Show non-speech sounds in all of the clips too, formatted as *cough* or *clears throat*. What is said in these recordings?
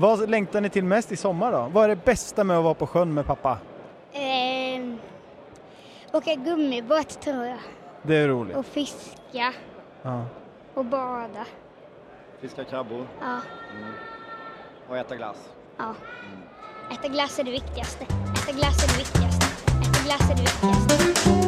Vad längtar ni till mest i sommar då? Vad är det bästa med att vara på sjön med pappa? Eh, åka gummibåt tror jag. Det är roligt. Och fiska Ja. och bada. Fiska krabbor Ja, och äta glass. ja. Äta glass är det viktigaste. Äta glass är det viktigaste. Äta glass är det viktigaste.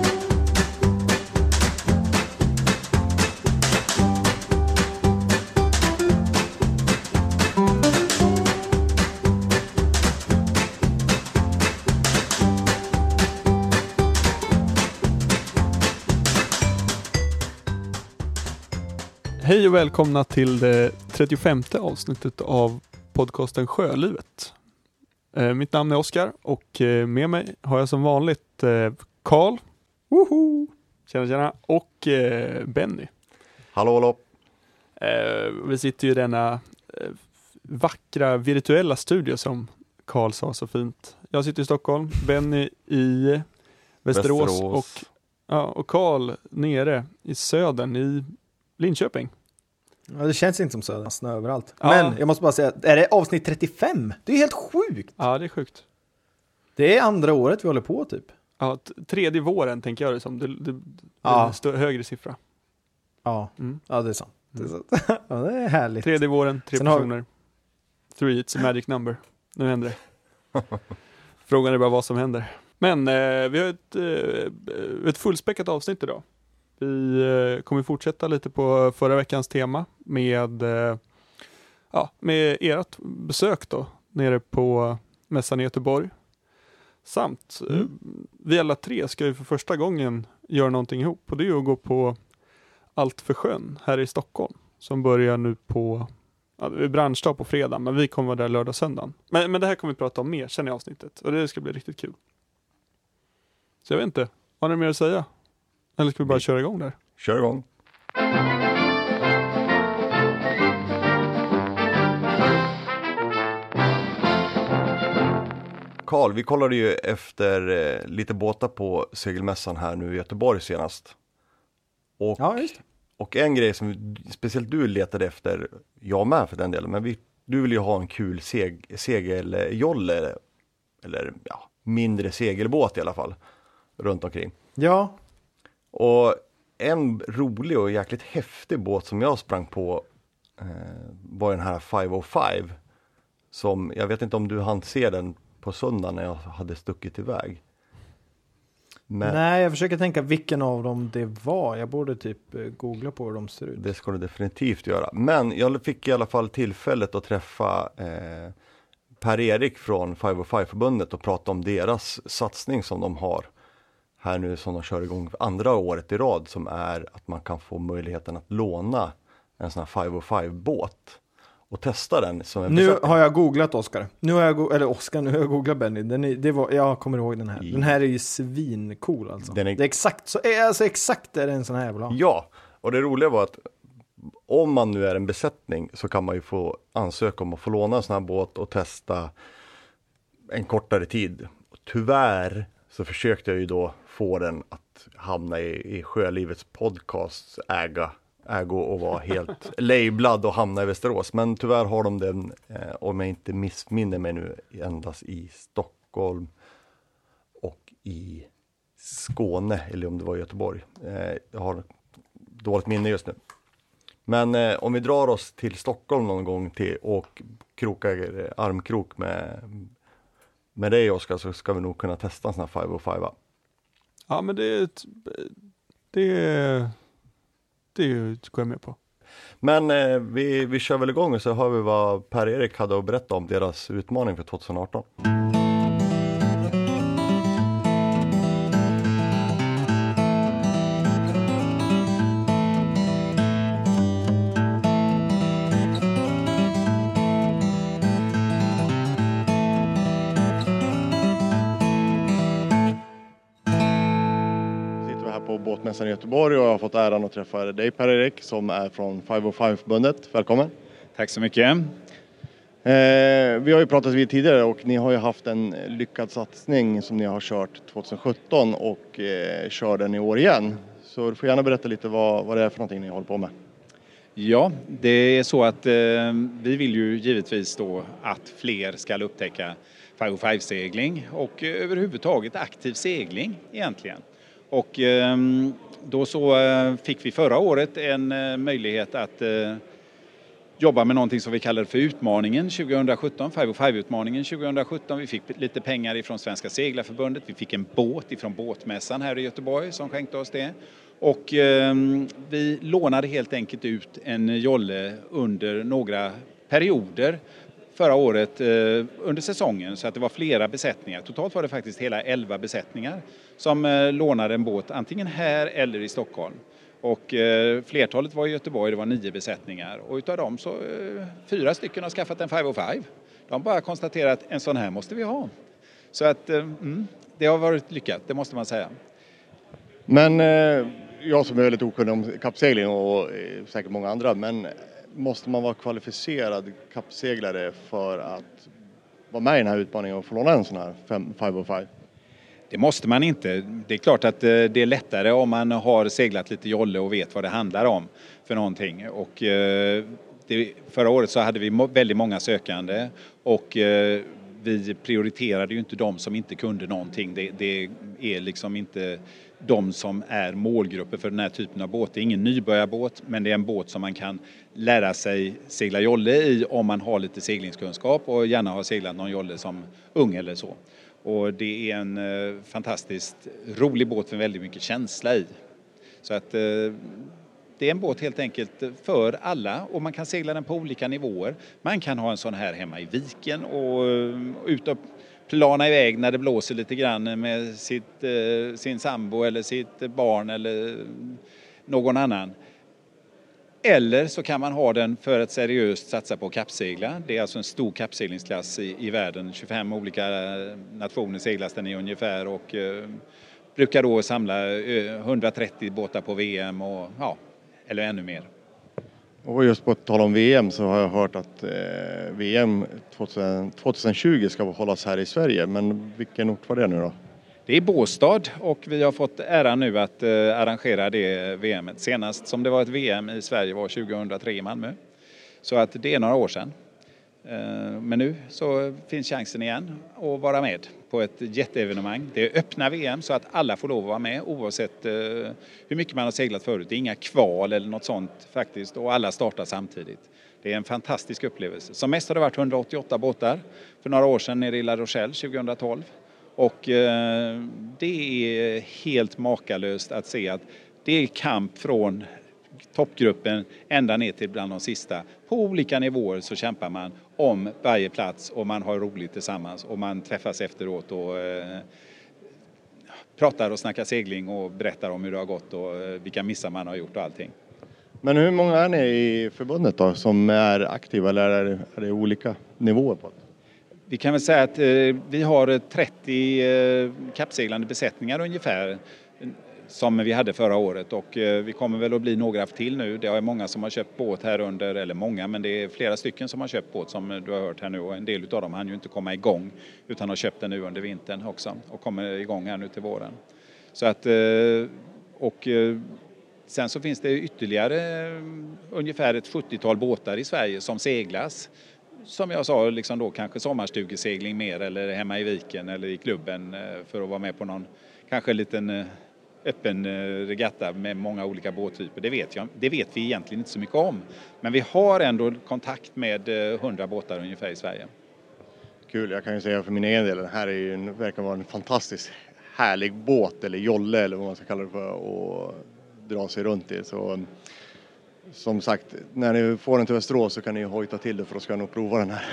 Hej och välkomna till det 35 avsnittet av podcasten Sjölivet. Eh, mitt namn är Oskar och eh, med mig har jag som vanligt eh, Karl. Woho! Tjena tjena! Och eh, Benny. Hallå hallå! Eh, vi sitter ju i denna eh, vackra virtuella studio som Karl sa så fint. Jag sitter i Stockholm, Benny i Västerås, Västerås. och ja, och Karl nere i södern i Linköping. Ja, det känns inte som södern, snö överallt. Ja. Men jag måste bara säga, är det avsnitt 35? Det är helt sjukt! Ja, det är sjukt. Det är andra året vi håller på typ. Ja, tredje våren tänker jag det som. Det, det, det Ja. är en stö- högre siffra. Ja, Mm. ja det är sant. Det är, sant. *laughs* ja, det är härligt. Tredje våren, tre Sen har- personer. Three, it's a magic number. Nu händer det. *laughs* Frågan är bara vad som händer. Men eh, vi har ett, eh, ett fullspäckat avsnitt idag. Vi eh, kommer fortsätta lite på förra veckans tema med, eh, ja, med ert besök då nere på mässan i Göteborg. Samt eh, Mm. vi alla tre ska ju för första gången göra någonting ihop och det är att gå på Allt för sjön här i Stockholm som börjar nu på ja, branschdag på fredag men vi kommer vara där lördag och söndag. Men, men det här kommer vi prata om mer sen i avsnittet och det ska bli riktigt kul. Så jag vet inte, har ni mer att säga? Eller ska vi bara Vi- köra igång där? Kör igång! Karl, vi kollade ju efter eh, lite båtar på segelmässan här nu i Göteborg senast. Och, Ja, och en grej som speciellt du letade efter, jag med för den delen, men vi, du vill ju ha en kul seg, segeljolle, eller ja, mindre segelbåt i alla fall, runt omkring. Ja, Och en rolig och jäkligt häftig båt som jag sprang på eh, var den här 505. Som, jag vet inte om du hann se den på söndag när jag hade stuckit iväg. Men nej jag försöker tänka vilken av dem det var. Jag borde typ eh, googla på hur de ser ut. det ska du definitivt göra. Men jag fick i alla fall tillfället att träffa eh, Per-Erik från 505-förbundet och prata om deras satsning som de har här nu som de kör igång andra året i rad som är att man kan få möjligheten att låna en sån här 505-båt och testa den Nu har jag googlat Oscar. Nu har jag, go- eller Oscar, nu har jag googlat Benny. Den är, det var, jag kommer ihåg den här. Den här är ju svincool alltså. Den är- Det är exakt så, eh, alltså exakt är det en sån här jag vill ha. Ja, och det roliga var att om man nu är en besättning så kan man ju få ansöka om att få låna en sån här båt och testa en kortare tid. Tyvärr så försökte jag ju då få den att hamna i, i Sjölivets podcast äga, ägo och vara helt *laughs* lablad och hamna i Västerås. Men tyvärr har de den, eh, om jag inte missminner mig nu, endast i Stockholm och i Skåne, eller om det var Göteborg. Eh, jag har dåligt minne just nu. Men eh, om vi drar oss till Stockholm någon gång till och krokar eh, armkrok med, med dig Oskar så ska vi nog kunna testa en sån här 505. Ja men det det, det går jag med på. Men eh, vi, vi kör väl igång och så hör vi vad Per-Erik hade att berätta om deras utmaning för 2018. Göteborg och jag har fått äran att träffa dig Per-Erik som är från 505-förbundet. Välkommen! Tack så mycket. Eh, vi har ju pratat vid tidigare och ni har ju haft en lyckad satsning som ni har kört 2017 och eh, kör den i år igen. Så du får gärna berätta lite vad, vad det är för någonting ni håller på med. Ja, det är så att eh, vi vill ju givetvis då att fler ska upptäcka 505-segling och eh, överhuvudtaget aktiv segling egentligen. Och eh, då så eh, fick vi förra året en eh, möjlighet att eh, jobba med någonting som vi kallar för Utmaningen 2017, 505-utmaningen 2017. Vi fick lite pengar ifrån Svenska Seglarförbundet, vi fick en båt ifrån Båtmässan här i Göteborg som skänkte oss det. Och eh, vi lånade helt enkelt ut en jolle under några perioder förra året eh, under säsongen så att det var flera besättningar. Totalt var det faktiskt hela 11 besättningar som eh, lånade en båt antingen här eller i Stockholm. Och eh, flertalet var i Göteborg, det var nio besättningar och utav dem så eh, fyra stycken har skaffat en 505. De bara konstaterat att en sån här måste vi ha. Så att eh, mm, det har varit lyckat, det måste man säga. Men eh, jag som är väldigt okunnig om kappsegling och säkert många andra, men måste man vara kvalificerad kappseglare för att vara med i den här utmaningen och få låna en sån här 505? Det måste man inte. Det är klart att eh, det är lättare om man har seglat lite jolle och vet vad det handlar om för någonting. Och eh, det, förra året så hade vi väldigt många sökande och eh, vi prioriterade ju inte de som inte kunde någonting. Det, det är liksom inte de som är målgrupper för den här typen av båt. Det är ingen nybörjarbåt men det är en båt som man kan lära sig segla jolle i om man har lite seglingskunskap och gärna har seglat någon jolle som ung eller så. Och det är en eh, fantastiskt rolig båt med väldigt mycket känsla i. Så att eh, det är en båt helt enkelt för alla och man kan segla den på olika nivåer. Man kan ha en sån här hemma i viken och eh, ut plana iväg när det blåser lite grann med sitt, eh, sin sambo eller sitt barn eller någon annan. Eller så kan man ha den för att seriöst satsa på kappsegla. Det är alltså en stor kappseglingsklass i, i världen. 25 olika eh, nationer seglas den i ungefär och eh, brukar då samla eh, 130 båtar på VM och ja, eller ännu mer. Och just på tal om VM så har jag hört att eh, VM 2020 ska hållas här i Sverige. Men vilken ort var det nu då? Det är Båstad och vi har fått äran nu att eh, arrangera det VMet. Senast som det var ett VM i Sverige var 2003 i Malmö. Så att det är några år sedan. Eh, men nu så finns chansen igen att vara med på ett jätteevenemang. Det är öppna VM så att alla får lov att vara med oavsett eh, hur mycket man har seglat förut. Det är inga kval eller något sånt faktiskt och alla startar samtidigt. Det är en fantastisk upplevelse. Som mest har det varit 188 båtar för några år sedan nere i La Rochelle 2012. Och eh, det är helt makalöst att se att det är kamp från toppgruppen ända ner till bland de sista. På olika nivåer så kämpar man om varje plats och man har roligt tillsammans och man träffas efteråt och eh, pratar och snackar segling och berättar om hur det har gått och eh, vilka missar man har gjort och allting. Men hur många är ni i förbundet då som är aktiva eller är det, är det olika nivåer på det? Vi kan väl säga att eh, vi har 30 eh, kappseglande besättningar ungefär som vi hade förra året och eh, vi kommer väl att bli några till nu. Det är många som har köpt båt här under, eller många, men det är flera stycken som har köpt båt som du har hört här nu och en del av dem hann ju inte komma igång utan har köpt den nu under vintern också och kommer igång här nu till våren. Så att, eh, och eh, sen så finns det ytterligare ungefär ett 70-tal båtar i Sverige som seglas som jag sa, liksom då kanske sommarstugesegling mer eller hemma i viken eller i klubben för att vara med på någon kanske liten öppen eh, regatta med många olika båttyper. Det vet, jag, det vet vi egentligen inte så mycket om. Men vi har ändå kontakt med eh, 100 båtar ungefär i Sverige. Kul, jag kan ju säga för min egen del, den här är ju en, verkar vara en fantastiskt härlig båt eller jolle eller vad man ska kalla det för att dra sig runt i. Så som sagt, när ni får den till Västerås så kan ni hojta till det för då ska jag nog prova den här.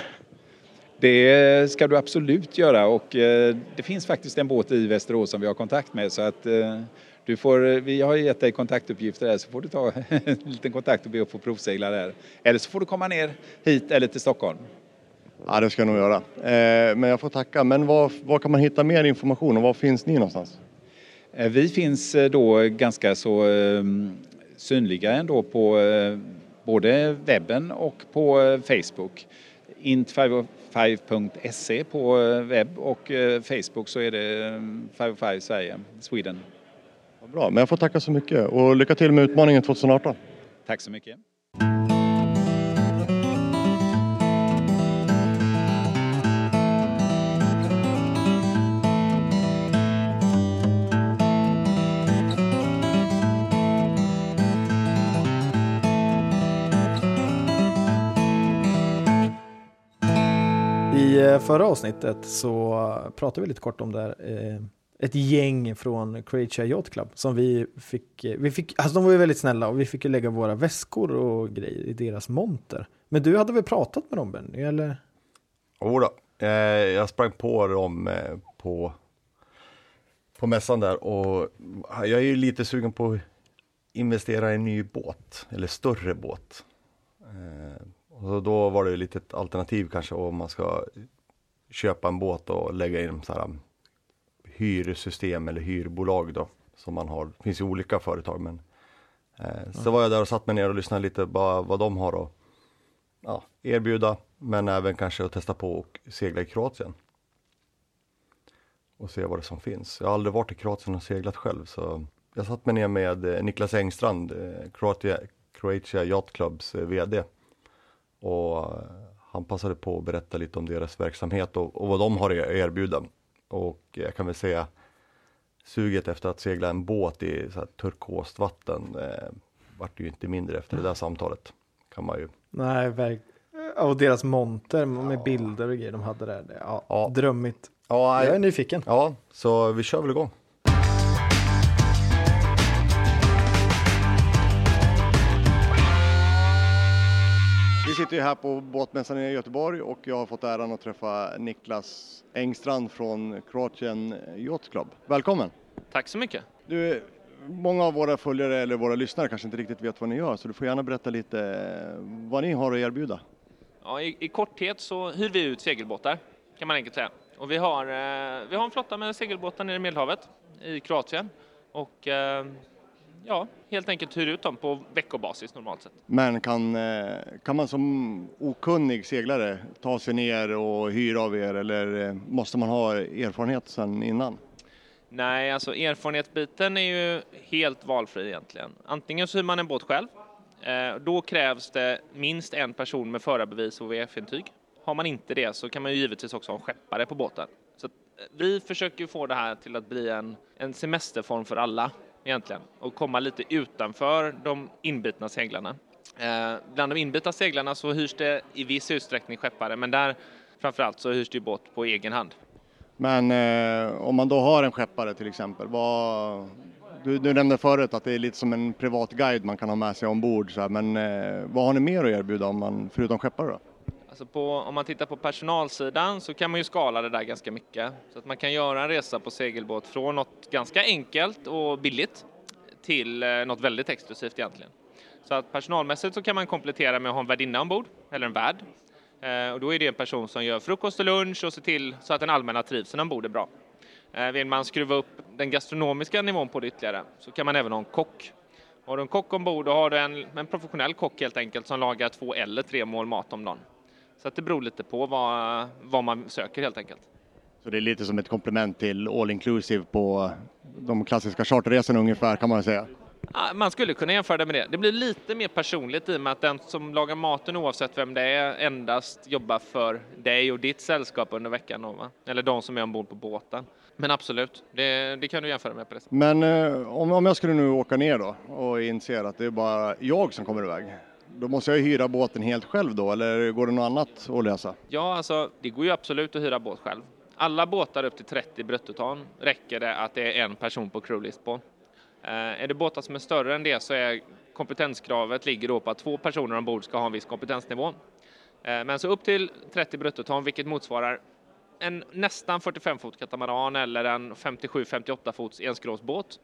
Det ska du absolut göra och eh, det finns faktiskt en båt i Västerås som vi har kontakt med så att eh, du får, vi har gett dig kontaktuppgifter där så får du ta *laughs* en liten kontakt och be att få provsegla där. Eller så får du komma ner hit eller till Stockholm. Ja, det ska jag nog göra. Eh, men jag får tacka. Men var, var kan man hitta mer information och var finns ni någonstans? Vi finns då ganska så synliga ändå på både webben och på Facebook. int505.se på eh, webb och Facebook så är det 505 Sverige, Sweden. Bra, men jag får tacka så mycket och lycka till med utmaningen 2018. Tack så mycket. Förra avsnittet så pratade vi lite kort om det här. Eh, ett gäng från Croatia Yacht Club som vi fick, eh, vi fick, alltså de var ju väldigt snälla och vi fick ju lägga våra väskor och grejer i deras monter. Men du hade väl pratat med dem Benny, eller? Jodå, då. Eh, jag sprang på dem på, på mässan där och jag är ju lite sugen på att investera i en ny båt, eller större båt. Och då var det ju lite ett alternativ kanske om man ska köpa en båt och lägga in så här hyrsystem eller hyrbolag då som man har. Det finns ju olika företag men eh, så var jag där och satt mig ner och lyssnade lite bara vad de har att ja, erbjuda men även kanske att testa på och segla i Kroatien. Och se vad det som finns. Jag har aldrig varit i Kroatien och seglat själv så jag satt mig ner med eh, Niklas Engstrand, eh, Croatia, Croatia Yacht Clubs eh, VD. Och han passade på att berätta lite om deras verksamhet och, och vad de har att erbjuda. Och jag kan väl säga suget efter att segla en båt i så här turkost vatten eh, vart ju inte mindre efter det där samtalet. Kan man ju. Nej, verk... Och deras monter med bilder och grejer de hade där. Det- Ja, Ja. drömmigt. Ja, Jag är nyfiken. ja, så vi kör väl igång. Sitter ju här på båtmässan i Göteborg och jag har fått äran att träffa Niklas Engstrand från Croatian Yacht Club. Välkommen! Tack så mycket. Du, många av våra följare eller våra lyssnare kanske inte riktigt vet vad ni gör så du får gärna berätta lite eh, vad ni har att erbjuda. Ja, i, I korthet så hyr vi ut segelbåtar, kan man enkelt säga. Och vi har, eh, vi har en flotta med segelbåtar nere i Medelhavet i Kroatien. Och eh, ja, helt enkelt hyr ut dem på veckobasis normalt sett. Men kan, eh, kan man som okunnig seglare ta sig ner och hyra av er eller eh, måste man ha erfarenhet sedan innan? Nej, alltså erfarenhetsbiten är ju helt valfri egentligen. Antingen så hyr man en båt själv. Eh, då krävs det minst en person med förarbevis och VF-intyg. Har man inte det så kan man ju givetvis också ha en skeppare på båten. Så vi försöker få det här till att bli en, en semesterform för alla egentligen och komma lite utanför de inbitna seglarna. Eh, bland de inbitna seglarna så hyrs det i viss utsträckning skeppare, men där framförallt så hyrs det båt på egen hand. Men eh, om man då har en skeppare till exempel, vad, du, du nämnde förut att det är lite som en privat guide man kan ha med sig ombord, så här, men eh, vad har ni mer att erbjuda om man, förutom skeppare då? Alltså på, om man tittar på personalsidan så kan man ju skala det där ganska mycket. Så att man kan göra en resa på segelbåt från något ganska enkelt och billigt till eh, något väldigt exklusivt egentligen. Så att personalmässigt så kan man komplettera med att ha en värdinna ombord, eller en värd. Eh, och då är det en person som gör frukost och lunch och ser till så att den allmänna trivseln ombord är bra. Eh, vill man skruva upp den gastronomiska nivån på det ytterligare så kan man även ha en kock. Har du en kock ombord då har du en, en professionell kock helt enkelt som lagar två eller tre mål mat om dagen. Så att det beror lite på vad, vad man söker helt enkelt. Så det är lite som ett komplement till all inclusive på de klassiska charterresorna ungefär kan man säga. Man skulle kunna jämföra det med det. Det blir lite mer personligt i och med att den som lagar maten oavsett vem det är endast jobbar för dig och ditt sällskap under veckan. Va? Eller de som är ombord på båten. Men absolut, det, det kan du jämföra med på det sättet. Men eh, om, om jag skulle nu åka ner då och inser att det är bara jag som kommer iväg, då måste jag ju hyra båten helt själv då eller går det något annat att lösa? Ja, alltså det går ju absolut att hyra båt själv. Alla båtar upp till 30 bruttoton räcker det att det är en person på crewlist på. Eh, är det båtar som är större än det så är kompetenskravet ligger då på att två personer ombord ska ha en viss kompetensnivå. Eh, men så upp till 30 bruttoton, vilket motsvarar en nästan 45 fot katamaran eller en 57-58 fots enskrovsbåt.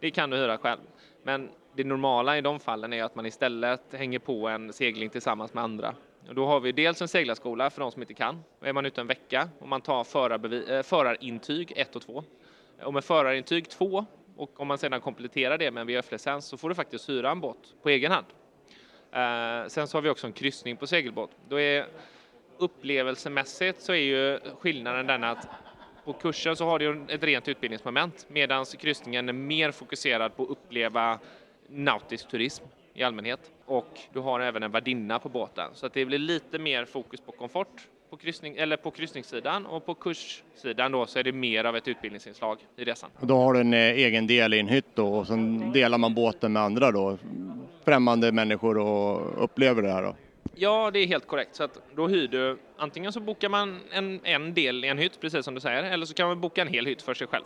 Det kan du hyra själv. Men det normala i de fallen är att man istället hänger på en segling tillsammans med andra. Och då har vi dels en seglarskola för de som inte kan. Och är man ute en vecka och man tar förarbevi- eh, förarintyg 1 och 2. Och med förarintyg 2 och om man sedan kompletterar det med en VF-licens så får du faktiskt hyra en båt på egen hand. Eh, sen så har vi också en kryssning på segelbåt. Då är upplevelsemässigt så är ju skillnaden den att på kursen så har du ett rent utbildningsmoment medan kryssningen är mer fokuserad på att uppleva nautisk turism i allmänhet och du har även en värdinna på båten så att det blir lite mer fokus på komfort på, kryssning, eller på kryssningssidan och på kurssidan då så är det mer av ett utbildningsinslag i resan. Och då har du en eh, egen del i en hytt då och sen delar man båten med andra då, främmande människor och upplever det här då. Ja, det är helt korrekt. Så att då hyr du, antingen så bokar man en, en del i en hytt, precis som du säger, eller så kan man boka en hel hytt för sig själv.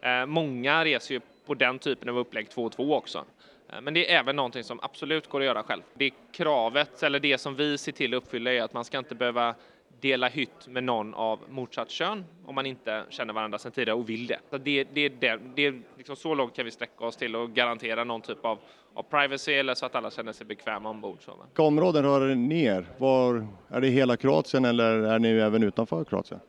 Eh, många reser ju på den typen av upplägg två och två också. Eh, Men det är även någonting som absolut går att göra själv. Det kravet, eller det som vi ser till att uppfylla, är att man ska inte behöva dela hytt med någon av motsatt kön om man inte känner varandra sedan tidigare och vill det. Så det, det, det, det är liksom så långt kan vi sträcka oss till och garantera någon typ av, av privacy eller så att alla känner sig bekväma ombord. Så? Vilka områden rör ni er? Var, är det hela Kroatien eller är ni även utanför Kroatien?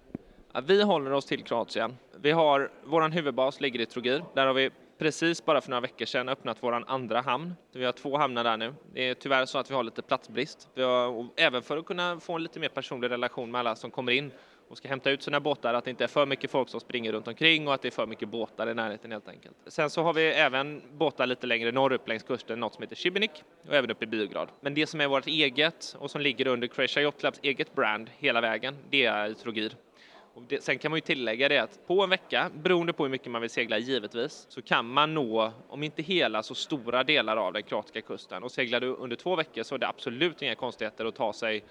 Ja, Vi håller oss till Kroatien. Vi har, våran huvudbas ligger i Trogir. Där har vi precis bara för några veckor sedan öppnat vår andra hamn. Vi har två hamnar där nu. Det är tyvärr så att vi har lite platsbrist. Vi har, även för att kunna få en lite mer personlig relation med alla som kommer in och ska hämta ut sina båtar, att det inte är för mycket folk som springer runt omkring och att det är för mycket båtar i närheten helt enkelt. Sen så har vi även båtar lite längre norrut längs kusten, något som heter Šibenik och även uppe i Biograd. Men det som är vårt eget och som ligger under Croatia Yacht Clubs eget brand hela vägen, det är Trogir. Och det, sen kan man ju tillägga det att på en vecka, beroende på hur mycket man vill segla givetvis, så kan man nå, om inte hela, så stora delar av den kroatiska kusten. Och seglar du under två veckor så är det absolut inga konstigheter att ta sig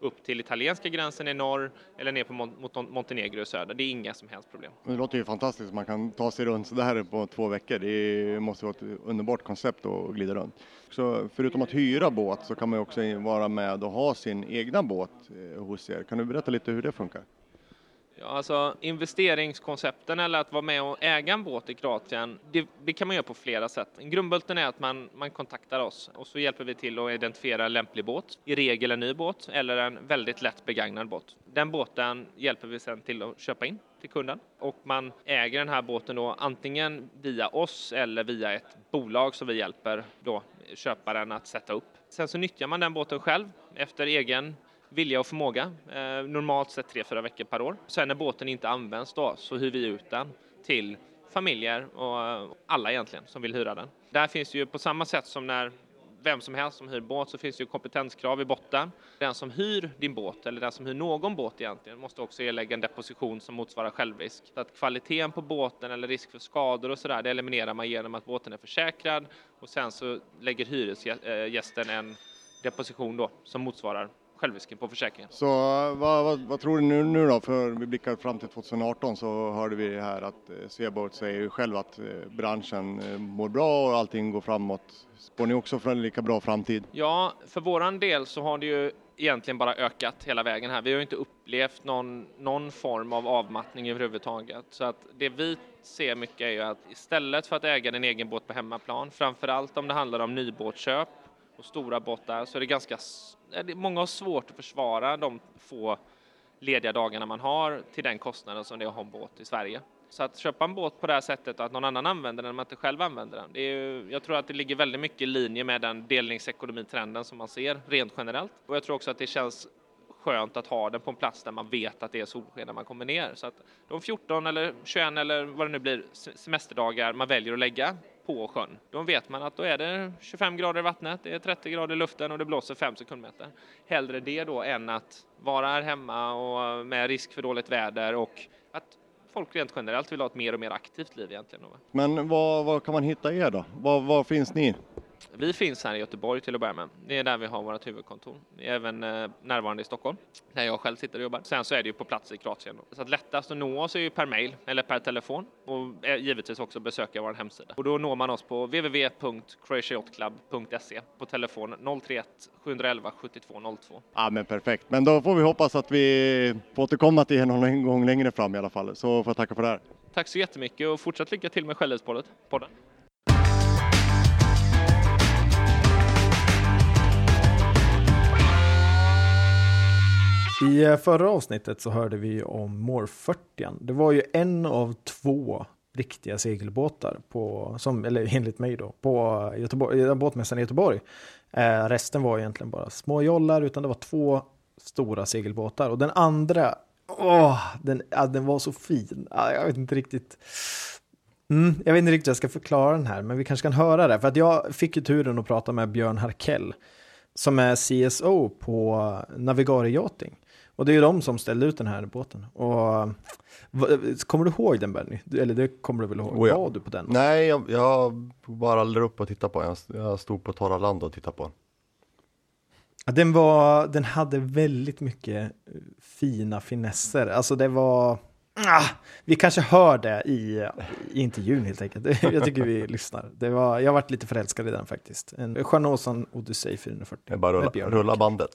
upp till italienska gränsen i norr eller ner på Mon- mot Montenegro i söder. Det är inga som helst problem. Det låter ju fantastiskt, man kan ta sig runt sådär på två veckor. Det måste vara ett underbart koncept att glida runt. Så förutom att hyra båt så kan man ju också vara med och ha sin egna båt eh, hos er. Kan du berätta lite hur det funkar? Ja, alltså investeringskoncepten eller att vara med och äga en båt i Kroatien, det, det kan man göra på flera sätt. Grundbulten är att man, man kontaktar oss och så hjälper vi till att identifiera en lämplig båt, i regel en ny båt eller en väldigt lätt begagnad båt. Den båten hjälper vi sedan till att köpa in till kunden och man äger den här båten då antingen via oss eller via ett bolag som vi hjälper då köparen att sätta upp. Sen så nyttjar man den båten själv efter egen vilja och förmåga, eh, normalt sett tre, fyra veckor per år. Sen när båten inte används då så hyr vi ut den till familjer och eh, alla egentligen som vill hyra den. Där finns det ju på samma sätt som när vem som helst som hyr båt så finns det ju kompetenskrav i botten. Den som hyr din båt eller den som hyr någon båt egentligen måste också erlägga en deposition som motsvarar självrisk. Så att kvaliteten på båten eller risk för skador och sådär det eliminerar man genom att båten är försäkrad och sen så lägger hyresgästen eh, en deposition då som motsvarar självrisken på försäkringen. Så vad, vad, vad tror du nu, nu då? För vi blickar fram till 2018 så hörde vi här att eh, Sweboat säger ju själv att eh, branschen eh, mår bra och allting går framåt. Spår ni också för en lika bra framtid? Ja, för våran del så har det ju egentligen bara ökat hela vägen här. Vi har inte upplevt någon, någon form av avmattning överhuvudtaget. Så att det vi ser mycket är ju att istället för att äga din egen båt på hemmaplan, framförallt om det handlar om nybåtsköp och stora båtar, så är det ganska, är det- många har svårt att försvara de få lediga dagarna man har till den kostnaden som det är att ha en båt i Sverige. Så att köpa en båt på det här sättet och att någon annan använder den när man inte själv använder den. Det är ju, jag tror att det ligger väldigt mycket i linje med den delningsekonomitrenden som man ser rent generellt. Och jag tror också att det känns skönt att ha den på en plats där man vet att det är solsken när man kommer ner. Så att de 14 eller 21 eller vad det nu blir semesterdagar man väljer att lägga på sjön, då vet man att då är det 25 grader i vattnet, det är 30 grader i luften och det blåser 5 sekundmeter. Hellre det då än att vara här hemma och med risk för dåligt väder och att folk rent generellt vill ha ett mer och mer aktivt liv egentligen. Men vad, vad kan man hitta er då? Var, var finns ni? Vi finns här i Göteborg till att börja med. Det är där vi har vårt huvudkontor. Vi är även eh, närvarande i Stockholm, där jag själv sitter och jobbar. Sen så är det ju på plats i Kroatien. Då. Så att lättast att nå oss är ju per mail eller per telefon och eh, givetvis också besöka vår hemsida. Och då når man oss på www.croatiayachtclub.se på telefon 031 711 7202. Ja men perfekt, men då får vi hoppas att vi får återkomma till er någon gång längre fram i alla fall. Så får jag tacka för det här. Tack så jättemycket och fortsatt lycka till med Skällhästpodden. I eh, förra avsnittet så hörde vi om More 40. Det var ju en av två riktiga segelbåtar på, som, eller enligt mig då, på Göteborg, eh, båtmässan i Göteborg. Eh, resten var egentligen bara små jollar, utan det var två stora segelbåtar. Och den andra, åh, den, ja, den var så fin. Jag vet inte riktigt. Mm, jag vet inte riktigt hur jag ska förklara den här, men vi kanske kan höra det. För att jag fick ju turen att prata med Björn Harkell, som är CSO på Navigare Yachting. Och det är ju de som ställde ut den här båten. Och kommer du ihåg den Benny? Eller det kommer du väl ihåg? Oh ja. Var du på den? Nej, jag, jag var aldrig uppe och tittade på den. Jag, stod på torra land och tittade på den. Ja, Den, var, den hade väldigt mycket eh, fina finesser. Alltså det var... Ah, vi kanske hör det i, i intervjun helt enkelt. *laughs* Jag tycker vi lyssnar. Det var, jag har varit lite förälskad i den faktiskt. En Stjärnåsan Odyssey 440. Det är bara rulla, rulla bandet.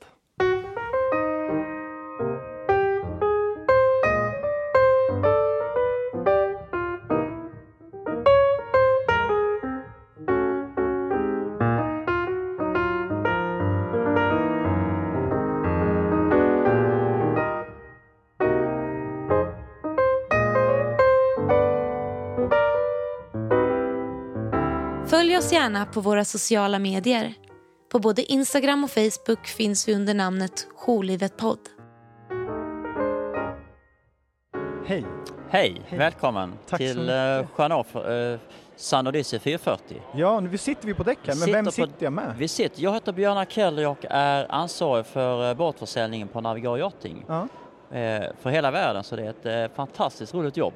Följ oss gärna på våra sociala medier. På både Instagram och Facebook finns vi under namnet Jourlivet podd. Hej! Hej, Hej. välkommen Tack till uh, Jeanneau, uh, San Odyssey 440. Ja, nu sitter vi på däck här, men Sitter vem på- sitter jag med? Vi sitter, jag heter Björn Kelly och är ansvarig för uh, båtförsäljningen på Navigar Yachting. Ja, Eh, för hela världen, så det är ett eh, fantastiskt roligt jobb.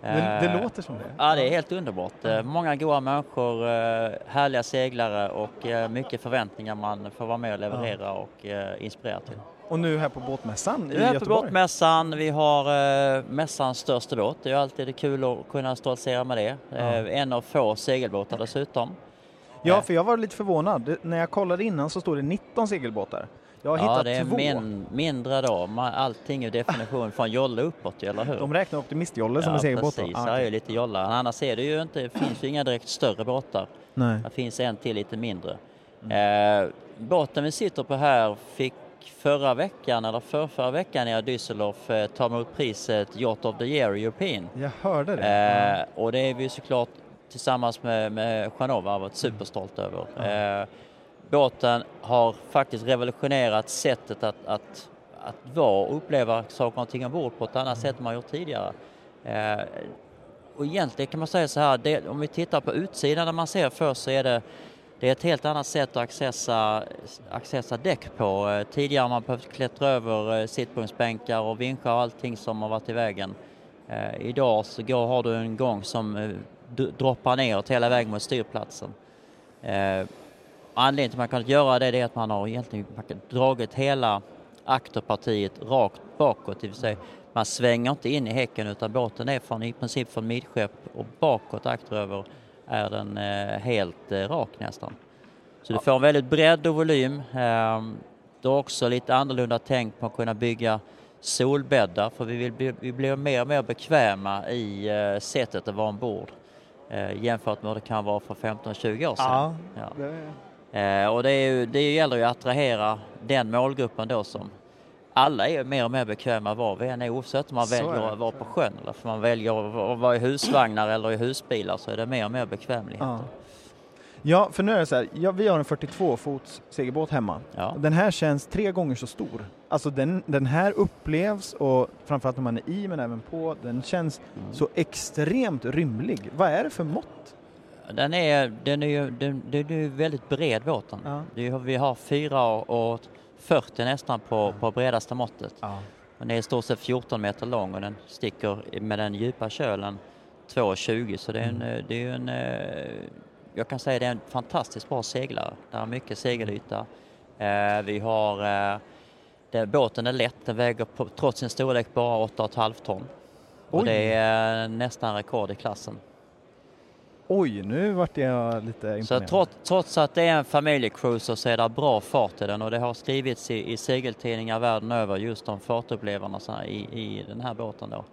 Det, det Eh, låter som det. Ja, det är helt underbart. Eh, Många goda människor, eh, härliga seglare och mycket förväntningar man får vara med och leverera och inspirera till. Och nu här på båtmässan i är här på Göteborg. båtmässan, vi har mässans största båt. Det är alltid kul att kunna stoltsera med det. Eh, en av få segelbåtar dessutom. Ja, för jag var lite förvånad. När jag kollade innan så stod det 19 segelbåtar. Jag har ja, hittat det är två. min, mindre då. Allting är definition från jolle uppåt, eller hur? De räknar optimistjolle som en segelbåt. då? precis. Ah, Här är ju lite jollar. Annars är det ju inte, det finns ju inga direkt större båtar. Nej. Det finns en till lite mindre. Mm. Eh, båten vi sitter på här fick förra veckan, eller för förra veckan i Düsseldorf, eh, ta emot priset Yacht of the Year European. Jag hörde det. Eh, och det är vi såklart tillsammans med, med Jeanneau-varvet superstolt över. Eh, båten har faktiskt revolutionerat sättet att, att, att vara och uppleva saker och ting ombord på ett annat sätt än man gjort tidigare. Eh, och egentligen kan man säga så här, det, om vi tittar på utsidan när man ser först så är det det är ett helt annat sätt att accessa, accessa däck på. Eh, Tidigare man behövt klättra över eh, sittpunktsbänkar och vinkar och allting som har varit i vägen. Eh, idag så går, har du en gång som eh, droppar neråt hela vägen mot styrplatsen. Anledningen till att man kunnat göra det, är att man har egentligen dragit hela akterpartiet rakt bakåt, det vill säga man svänger inte in i häcken utan båten är från, i princip från midskepp och bakåt akteröver är den eh, helt eh, rak nästan. Så du får en väldigt bredd och volym. Ehm, Du har också lite annorlunda tänk på att kunna bygga solbäddar för vi, vill bli, vi blir mer och mer bekväma i eh, sättet att vara ombord jämfört med vad det kan vara för 15-20 år sedan. Ja, och det, är ju, det gäller ju att attrahera den målgruppen då som alla är mer och mer bekväma var vi än är oavsett om man Så väljer att vara på sjön eller för man väljer att vara i husvagnar eller i husbilar så är det mer och mer bekvämlighet. Ja. ja, för nu är det så här, ja, vi har en 42 fots segelbåt hemma. Ja. Den här känns tre gånger så stor. Alltså den, den här upplevs, och framförallt när man är i men även på, den känns Mm. så extremt rymlig. Vad är det för mått? Den är, den är ju den, den är väldigt bred båten. Ja. Är, vi har 4 och 40 nästan på, på bredaste måttet. Ja. Den är i stort sett 14 meter lång och den sticker med den djupa kölen 2,20 så det är, en, eh, det är en, eh, jag kan säga det är en fantastiskt bra seglare. Det är mycket segelyta. Eh, Vi har, den, båten är lätt, den väger på, trots sin storlek bara 8,5 ton. Och det är nästan rekord i klassen. Oj, nu vart jag lite imponerad. Så trots, trots att det är en familjecruiser så är det bra fart i den och det har skrivits i, i segeltidningar världen över just om fartupplevelserna i, i den här båten då.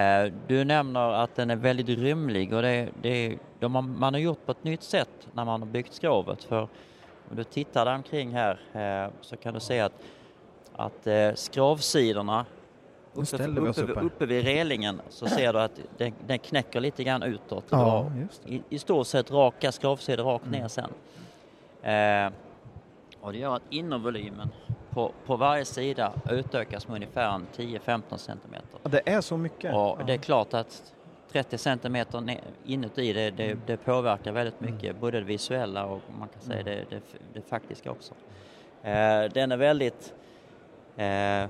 Eh, du nämner att den är väldigt rymlig och det, det, de har, man har gjort på ett nytt sätt när man har byggt skrovet för om du tittar där omkring här eh, så kan du se att, att eh, skrovsidorna uppe, ställer vi oss uppe, uppe vid relingen så ser du att den, den knäcker lite grann utåt. Ja, i, i stort sett raka skrovsidor rakt Mm. ner sen. Eh, och det gör att innervolymen på, på varje sida utökas med ungefär en 10-15 centimeter. Ja, Det är så mycket. Ja. det är klart att 30 centimeter inuti det, det, det påverkar väldigt Mm. mycket, både det visuella och man kan säga det, det, det faktiska också. Eh, den är väldigt eh,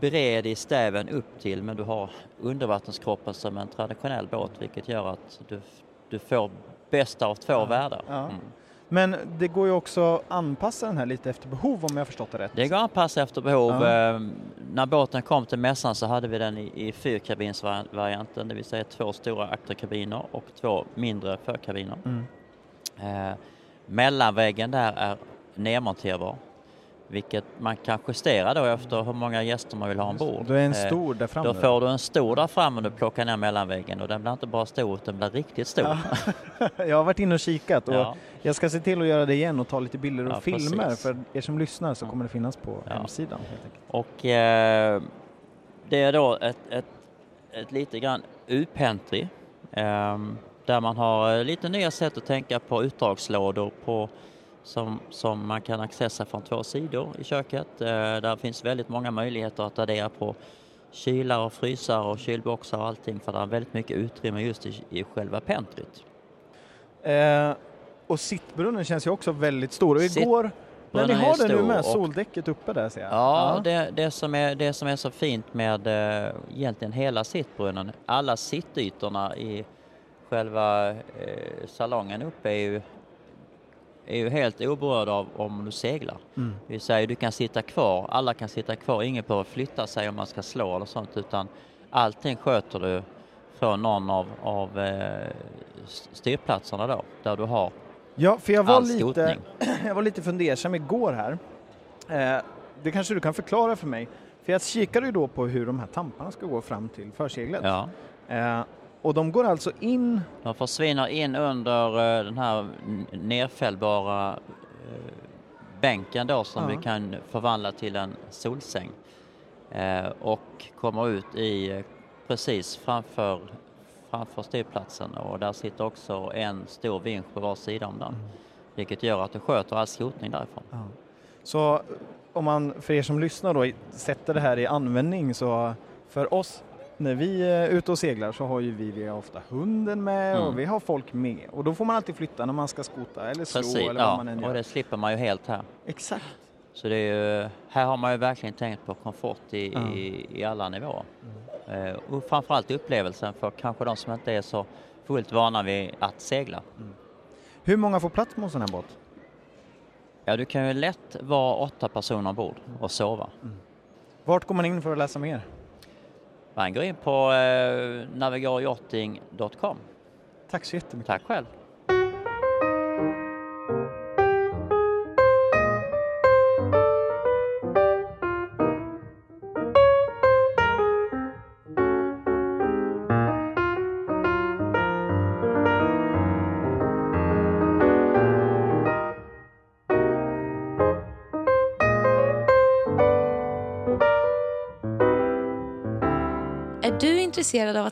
bred i stäven upp till men du har undervattenskroppen som en traditionell båt vilket gör att du, du får bästa av två Ja, världar. ja. Mm. Men det går ju också att anpassa den här lite efter behov om jag förstått det rätt. Det går att anpassa efter behov. Ja. Eh, när båten kom till mässan så hade vi den i, i fyrkabinsvarianten, det vill säga två stora akterkabiner och två mindre förkabiner. Mm. Eh, mellanväggen där är nedmonterbar, vilket man kan justera då efter hur många gäster man vill ha ombord. Då är en Eh, stor där framme. Då får du en stor där framme och du plockar ner mellanväggen och den blir inte bara stor utan den blir riktigt stor. *laughs* Jag har varit inne och kikat och Ja. jag ska se till att göra det igen och ta lite bilder och Ja, filmer. precis. För er som lyssnar så kommer det finnas på Ja. hemsidan. Och eh, det är då ett, ett, ett lite grann U-pentry eh, där man har lite nya sätt att tänka på utdragslådor på, som, som man kan accessa från två sidor i köket. Eh, där finns väldigt många möjligheter att addera på kylar och frysar och kylboxar och allting för det är väldigt mycket utrymme just i, i själva pentryt. Eh, och sittbrunnen känns ju också väldigt stor. Och igår, när ni har den nu med, soldäcket uppe där ser jag. Ja, Det, det, som är, det som är så fint med eh, egentligen hela sittbrunnen, alla sittytorna i själva eh, salongen uppe är ju, är ju helt oberörda av om du seglar. Mm. Det vill säga du kan sitta kvar, alla kan sitta kvar, ingen behöver flytta sig om man ska slå eller sånt utan allting sköter du från någon av, av eh, styrplatserna då, där du har Ja, för jag var, all lite, skrotning. *clears throat* jag var lite fundersam igår här. Eh, det kanske du kan förklara för mig. För jag kikade ju då på hur de här tamparna ska gå fram till förseglet. Ja. Eh, och de går alltså in, De försvinner in under eh, den här n- nerfällbara eh, bänken då som Ja. vi kan förvandla till en solsäng. Eh, och kommer ut i precis framför, framför styrplatsen och där sitter också en stor vinsch på var sida om den. Vilket gör att du sköter all skrotning därifrån. så om man, för er som lyssnar då, sätter det här i användning så för oss när vi är ute och seglar så har ju vi, vi har ofta hunden med Mm. och vi har folk med och då får man alltid flytta när man ska skota eller slå Precis, eller vad ja, man än och gör. det slipper man ju helt här. Exakt. Så det är ju, här har man ju verkligen tänkt på komfort i, Ja. i, i alla nivåer. Eh, och framförallt upplevelsen för kanske de som inte är så fullt vana vid att segla. Hur många får plats med en sån här båt? Ja, du kan ju lätt vara åtta personer ombord och sova. Vart går man in för att läsa mer? Man går in på eh, navigaryachting.com. Tack så jättemycket. Tack själv.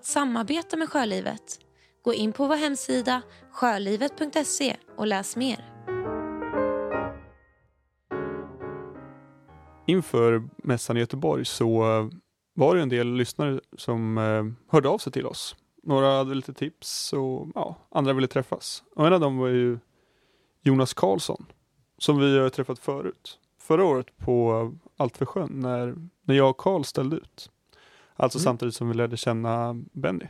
Att samarbeta med Sjölivet? Gå in på vår hemsida sjölivet.se och läs mer. Inför mässan i Göteborg så eh, var det en del lyssnare som eh, hörde av sig till oss. Några hade lite tips och ja, andra ville träffas. Och en av dem var ju Jonas Karlsson som vi har träffat förut. Förra året på eh, Allt för sjön när, när jag och Karl ställde ut. Alltså Mm. samtidigt som vi lärde känna Benny.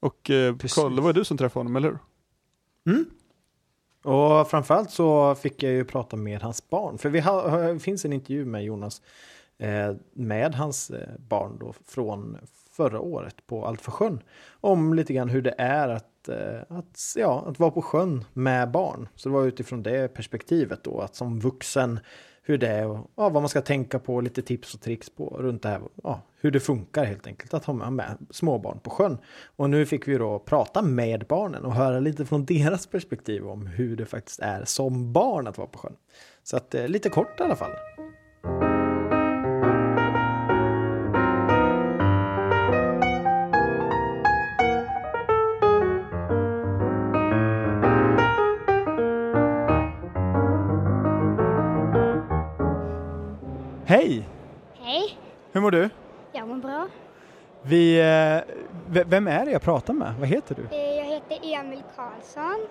Och eh. Karl, det var du som träffade honom, eller hur? Mm. Och framförallt så fick jag ju prata med hans barn. För vi har, finns en intervju med Jonas eh, med hans eh, barn då från förra året på Allt för sjön. Om lite grann hur det är att, eh, att, ja, att vara på sjön med barn. Så det var utifrån det perspektivet då att som vuxen hur det är och ja, vad man ska tänka på, lite tips och tricks på runt det här. Ja, hur det funkar helt enkelt att ha med, med småbarn på sjön. Och nu fick vi då prata med barnen och höra lite från *laughs* deras perspektiv om hur det faktiskt är som barn att vara på sjön. Så att eh, lite kort i alla fall. Hej! Hej, Hur mår du? jag mår bra. Vi, eh, vem är det jag pratar med? Vad heter du? Eh, Jag heter Emil Karlsson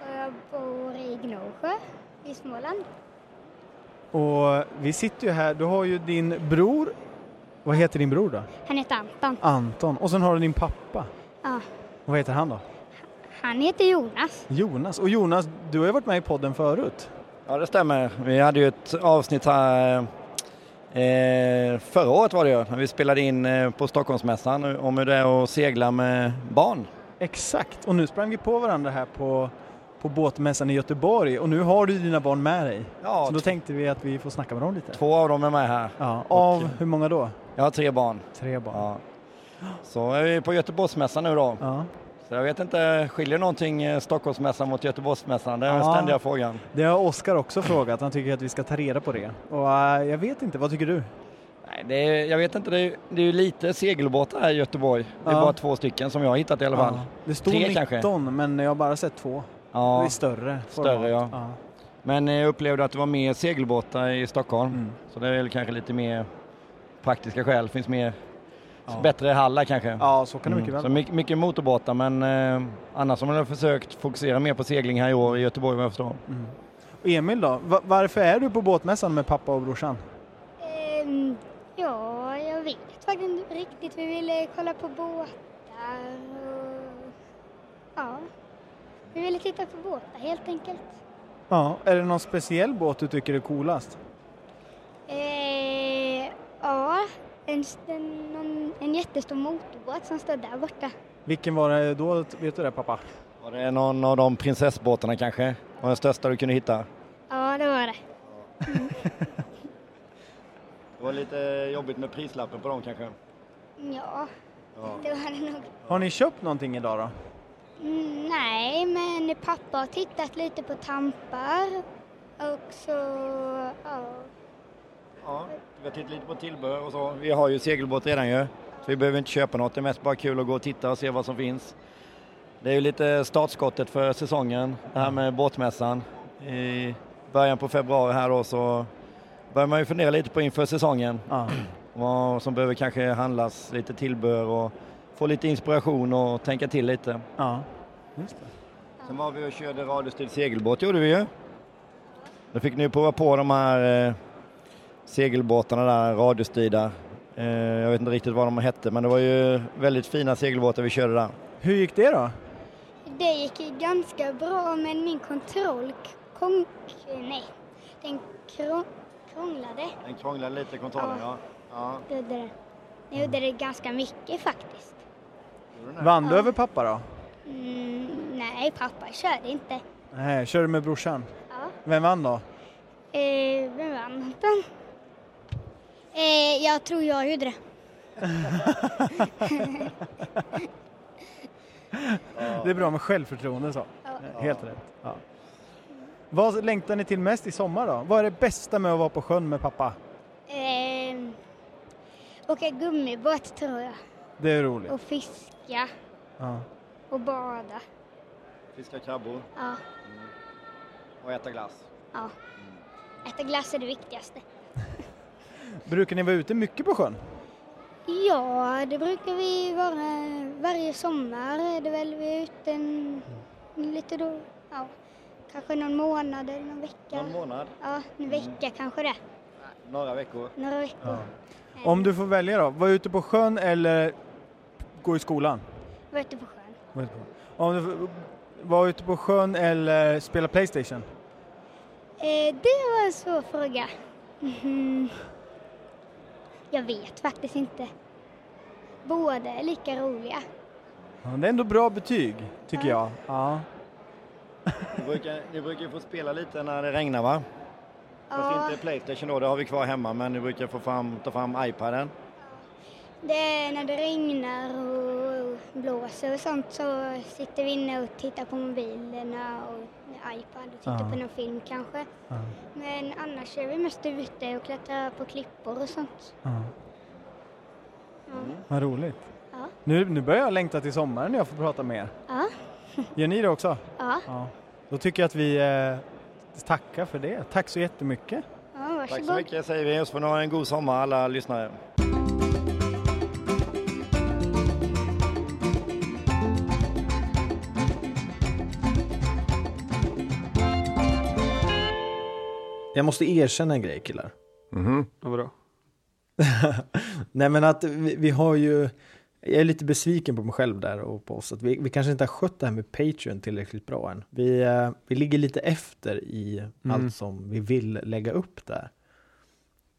och jag bor i Gnosjö i Småland. Och vi sitter ju här, du har ju din bror. Vad heter din bror då? Han heter Anton. Anton. Och sen har du din pappa. Ja, Vad heter han då? Han heter Jonas. Jonas. Och Jonas, du har ju varit med i podden förut. Ja, det stämmer. Vi hade ju ett avsnitt här eh, förra året var det ju, när vi spelade in eh, på Stockholmsmässan om hur det är att segla med barn. Exakt, och nu sprang vi på varandra här på, på båtmässan i Göteborg och nu har du dina barn med dig. Ja, Så då tänkte vi att vi får snacka med dem lite. Två av dem är med här. Ja, av hur många då? Jag har tre barn. Tre barn. Ja. Så är vi på Göteborgsmässan nu då. Ja. Så jag vet inte, skiljer någonting eh, Stockholmsmässan mot Göteborgsmässan? Det är den Ja. ständiga frågan. Det har Oskar också frågat, han tycker att vi ska ta reda på det. Och eh, jag vet inte, vad tycker du? Nej, det är, jag vet inte, det är, det är lite segelbåtar här i Göteborg. Det är Ja. bara två stycken som jag har hittat i alla fall. Ja, det stod Tre 19 kanske. men jag har bara sett två. Ja. Det är större. Större format. ja. Men jag upplevde att det var mer segelbåtar i Stockholm. Mm. Så det är väl kanske lite mer praktiska skäl. finns mer Ja. bättre hallar kanske. Ja, så kan det mycket väl Så vara. mycket, mycket motorbåtar men eh, annars har man försökt fokusera mer på segling här i år i Göteborg vad jag förstår. Mm. Och Emil då, Va- varför är du på båtmässan med pappa och brorsan? Ehm, ja, jag vet faktiskt inte riktigt. Vi ville kolla på båtar och... Ja. Vi ville titta på båtar helt enkelt. Ja, är det någon speciell båt du tycker är coolast? Eh, ja, en, en, någon, en jättestor motorbåt som står där borta. Vilken var det då, vet du det pappa? Var det någon av de prinsessbåtarna kanske? Var den största du kunde hitta? Ja, det var det. *laughs* Det var lite jobbigt med prislappen på dem kanske? Ja, det var det nog. Har ni köpt någonting idag då? Mm, nej, men pappa har tittat lite på tampar och så, ja. Ja, vi har tittat lite på tillbehör och så. Vi har ju segelbåt redan ju. Så vi behöver inte köpa något. Det är mest bara kul att gå och titta och se vad som finns. Det är ju lite startskottet för säsongen, det här med båtmässan. I början på februari här då så börjar man ju fundera lite på inför säsongen. Ja. Vad som behöver kanske handlas, lite tillbehör och få lite inspiration och tänka till lite. Ja, just det. Sen var vi och körde radiostyrd segelbåt gjorde vi ju. Då fick ni prova på de här eh, segelbåtarna där, radiostyrda. Eh, jag vet inte riktigt vad de hette men det var ju väldigt fina segelbåtar vi körde där. Hur gick det då? Det gick ju ganska bra men min kontroll kom, nej, den krång, krånglade. Den krånglade lite kontrollen ja. ja. Det gjorde det. Den gjorde det ganska mycket faktiskt. Vann du Ja. över pappa då? Mm, nej, pappa körde inte. Nej, kör du med brorsan? Ja. Vem vann då? Eh, vem vann den? Eh, jag tror jag gjorde det. *laughs* Det är bra med självförtroende så. Helt rätt. Ja. Vad längtar ni till mest i sommar då? Vad är det bästa med att vara på sjön med pappa? Eh, åka gummibåt tror jag. Det är roligt. Och fiska Ja. och bada. Fiska krabbor Ja, och äta glass. ja. Äta glass är det viktigaste. *laughs* Brukar ni vara ute mycket på sjön? Ja, det brukar vi vara varje sommar är det väl. Vi är ute en, lite då, ja, kanske någon månad eller någon vecka. Någon månad, Ja, en vecka kanske det. några veckor. Några veckor. Om du får välja då, vara ute på sjön eller gå i skolan? Var ute på sjön. Vara ute på- Om du får vara ute på sjön eller spela Playstation? Eh, det var en svår fråga. *laughs* Mhm. Jag vet faktiskt inte. Båda är lika roliga. Ja, det är ändå bra betyg, tycker jag. Ja. Ni brukar, ni brukar ju få spela lite när det regnar va? Fast Ja. inte Playstation då, det har vi kvar hemma men ni brukar få fram, ta fram iPaden. Det är när det regnar och blåser och sånt så sitter vi inne och tittar på mobilerna och iPad och tittar Ja. på någon film kanske. Ja. Men annars är vi mest ute och klättrar på klippor och sånt. Ja. Ja. Vad roligt. Ja. Nu, nu börjar jag längta till sommaren när jag får prata med er. Ja. *laughs* Gör ni det också? Ja. Ja. Då tycker jag att vi eh, tackar för det. Tack så jättemycket. Ja, Tack så mycket säger vi, och så får ni ha en god sommar alla lyssnare. Jag måste erkänna en grej killar. Mhm. Ja, vadå? *laughs* Nej men att vi, vi har ju jag är lite besviken på mig själv där och på oss att vi, vi kanske inte har skött det här med Patreon tillräckligt bra än. Vi, eh, vi ligger lite efter i Mm. allt som vi vill lägga upp där.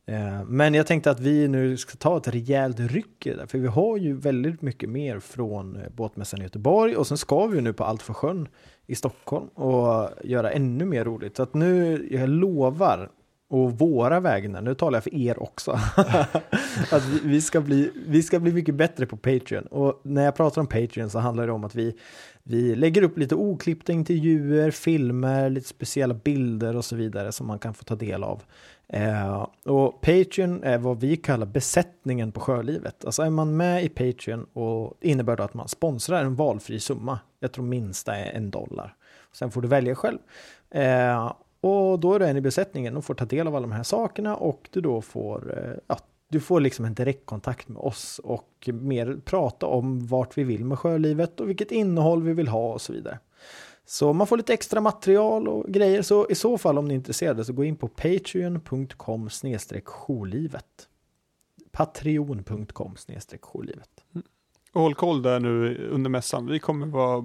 Eh, Men jag tänkte att vi nu ska ta ett rejält ryck i det där, för vi har ju väldigt mycket mer från eh, båtmässan i Göteborg och sen ska vi ju nu på Allt för sjön i Stockholm och göra ännu mer roligt. Så att nu, jag lovar, och våra vägnar, nu talar jag för er också, *laughs* att vi, vi, ska bli, vi ska bli mycket bättre på Patreon. Och när jag pratar om Patreon så handlar det om att vi, vi lägger upp lite oklippta intervjuer, filmer, lite speciella bilder och så vidare som man kan få ta del av. Eh, och Patreon är vad vi kallar besättningen på sjölivet. Alltså är man med i Patreon och innebär då att man sponsrar en valfri summa. Jag tror minsta är en dollar. Sen får du välja själv. Eh, och då är du en i besättningen och får ta del av alla de här sakerna och du då får, eh, ja, du får liksom en direktkontakt med oss och mer prata om vart vi vill med sjölivet och vilket innehåll vi vill ha och så vidare. Så man får lite extra material och grejer. Så i så fall om ni är intresserade så gå in på patreon.com jourlivet. Patreon.com jourlivet. Och håll koll där nu under mässan. Vi kommer vara,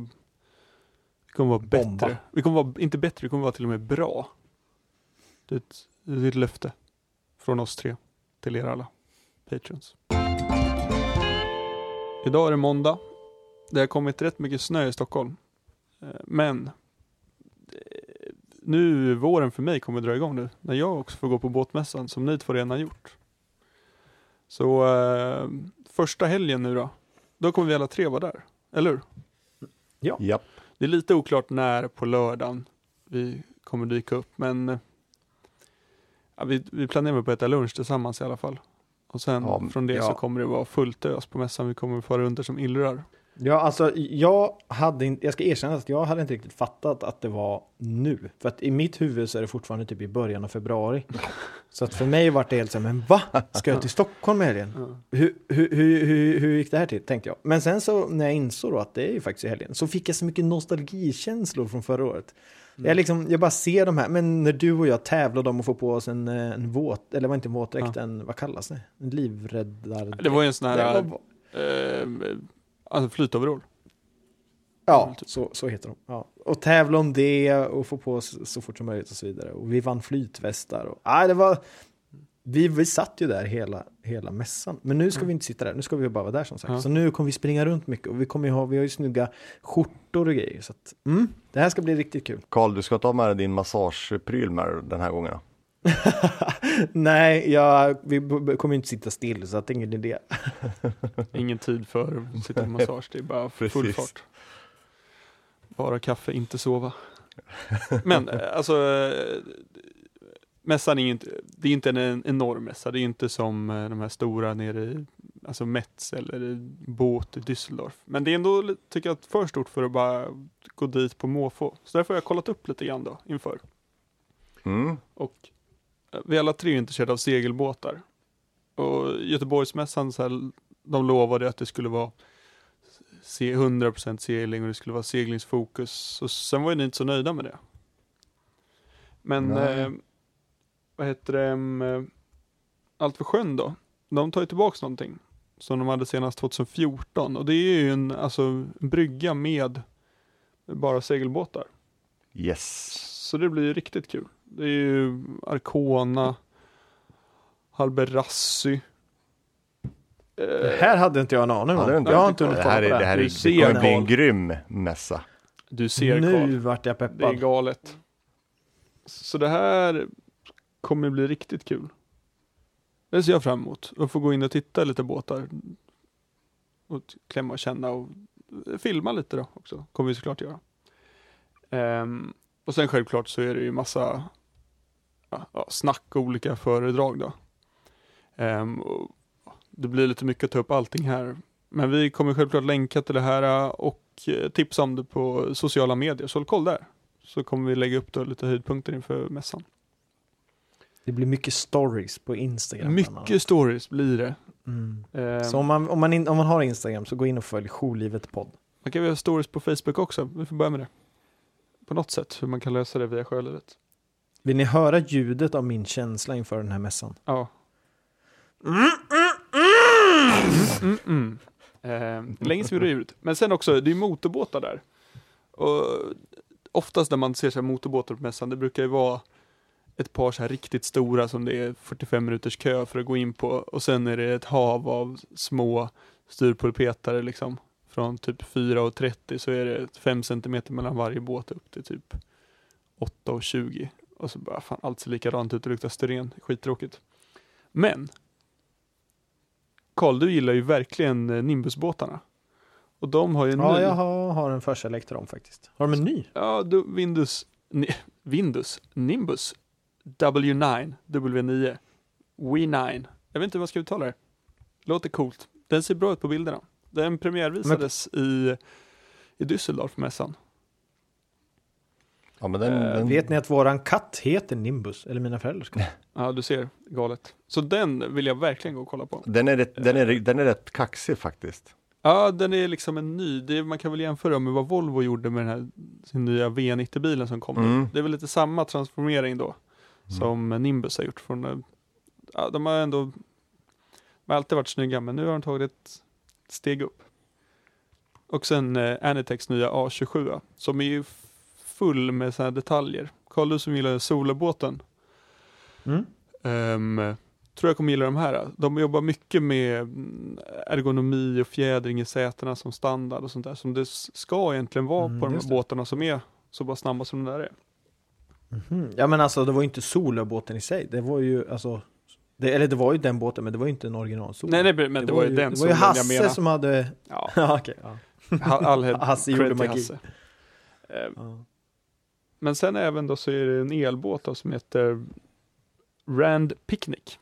vi kommer vara Bomba. bättre. Vi kommer vara, inte bättre, vi kommer vara till och med bra. Det är ett, det är ett löfte från oss tre till er alla patrons. Idag är det måndag. Det har kommit rätt mycket snö i Stockholm. Eh, Men eh, nu våren för mig kommer dra igång nu. När jag också får gå på båtmässan som ni två redan har gjort. Så eh, första helgen nu då. Då kommer vi alla tre vara där. Eller hur? Ja. Japp. Det är lite oklart när på lördagen vi kommer dyka upp. Men eh, ja, vi, vi planerar på att äta lunch tillsammans i alla fall. Och sen Ja, från det ja. så kommer det vara fullt ös på mässan. Vi kommer fara runt där som illrar. Ja, alltså jag hade inte, jag ska erkänna att jag hade inte riktigt fattat att det var nu. För att i mitt huvud så är det fortfarande typ i början av februari. Så att för mig var det helt så här, men va? Ska jag till Stockholm i helgen? Hur, hur, hur, hur, hur gick det här till? Tänkte jag. Men sen så när jag insåg då att det är ju faktiskt i helgen så fick jag så mycket nostalgikänslor från förra året. Jag, liksom, jag bara ser de här, men när du och jag tävlade om att få på oss en, eh, en våt, eller var inte en våtdräkt, en, vad kallas det? En livräddare. Det var ju en sån här var- eh, alltså flytoverall. Ja, så, så heter de. Ja. Och tävla om det och få på oss så fort som möjligt och så vidare. Och vi vann flytvästar. Och, ah, det var, vi, vi satt ju där hela, hela mässan. Men nu ska vi inte sitta där, nu ska vi bara vara där som sagt. Ja. Så nu kommer vi springa runt mycket och vi kommer ju ha, vi har ju snygga skjortor och grejer. Så att, mm, det här ska bli riktigt kul. Karl, du ska ta med dig din massagepryl med den här gången? *laughs* Nej, jag, vi kommer ju inte sitta still så att det är ingen idé. *laughs* Ingen tid för att sitta på massage. Det är bara full Precis. fart. Bara kaffe, inte sova. Men eh, alltså eh, mässan är ju inte, det är inte en enorm mässa. Det är inte som eh, de här stora nere i alltså Metz eller båt i Düsseldorf. Men det är ändå, tycker jag, för stort för att bara gå dit på måfå. Så därför har jag kollat upp lite grann då inför. Mm. Och vi alla tre är intresserade av segelbåtar. Och Göteborgsmässan, så här, de lovade att det skulle vara se 100% segling och det skulle vara seglingsfokus. Och sen var ju ni inte så nöjda med det. Men eh, vad heter det, mm, Allt för sjön då? De tar ju tillbaks någonting som de hade senast 2014 och det är ju en, alltså, en brygga med bara segelbåtar. Yes. Så det blir ju riktigt kul. Det är ju Arcona, Halberassi. Det här hade inte jag en aning om. Jag har inte det hunnit här kolla är, på det här det. är, Du det ser, kommer bli en grym mässa. Du ser Nu Karl. vart jag Det är peppad. galet. Så det här kommer bli riktigt kul. Det ser jag fram emot. Att få gå in och titta lite båtar. Och klämma och känna och filma lite då också. Kommer vi såklart göra. Ehm, och sen självklart så är det ju massa ja, snack och olika föredrag då. Och det blir lite mycket att ta upp allting här. Men vi kommer självklart länka till det här och eh, tipsa om det på sociala medier. Så håll koll där. Så kommer vi lägga upp då lite höjdpunkter inför mässan. Det blir mycket stories på Instagram. Mycket stories blir det. Mm. Ehm, Så om man, om, man in, om man har Instagram så gå in och följ Jourlivet podd. Man kan göra stories på Facebook också. Vi får börja med det. På något sätt, hur man kan lösa det via sjölivet. Vill ni höra ljudet av min känsla inför den här mässan? Ja. Mm, mm. Eh, länge sedan vi ut. Men sen också, det är motorbåtar där. Och oftast när man ser så här motorbåtar på mässan, det brukar ju vara ett par så här riktigt stora som det är 45 minuters kö för att gå in på och sen är det ett hav av små styrpulpetare liksom. Från typ 4,30 så är det 5 cm mellan varje båt upp till typ 8,20 och så bara fan allt ser likadant ut och luktar styren, skittråkigt. Men Karl, du gillar ju verkligen eh, Nimbusbåtarna. Och de har ju en Ja, ny... jag har, har en förkärlek till dem faktiskt. Har de en ny? Ja, du, Windows, ni, Windows, Nimbus, W9, W9, W9. Jag vet inte hur man ska uttala det. Låter coolt. Den ser bra ut på bilderna. Den premiärvisades i, i Düsseldorf mässan. Ja, men den, Eh, den, Vet ni att våran katt heter Nimbus? Eller mina föräldrars katt? *laughs* Ja, du ser, galet. Så den vill jag verkligen gå och kolla på. den, är rätt, den, är, den är rätt kaxig faktiskt. Ja, den är liksom en ny. Det, man kan väl jämföra med vad Volvo gjorde med den här, sin nya V90-bilen som kom. Mm. Det är väl lite samma transformering då som Nimbus har gjort. Från, eh, ja, de har ändå de har alltid varit snygga, men nu har de tagit ett steg upp. Och sen eh, Anitex nya A27 som är ju full med sådana detaljer. Karl, du som gillar solobåten, Mm. Ehm, tror jag kommer gilla de här. De jobbar mycket med mm, ergonomi och fjädring i sätena som standard och sånt där som det ska egentligen vara Mm, på de här båtarna som är så bara snabba som de där är. Mhm. Ja men alltså det var ju inte solobåten i sig. Det var ju alltså det, eller det var ju den båten men det var ju inte en original solo. Nej, nej, men det, var ju den det som var ju jag Hasse menar. som hade... Ja, *laughs* Ja, okej. ja. All head *laughs* Hasse gjorde magi. Hasse. Ja. Men sen även då så är det en elbåt då som heter Rand Picnic.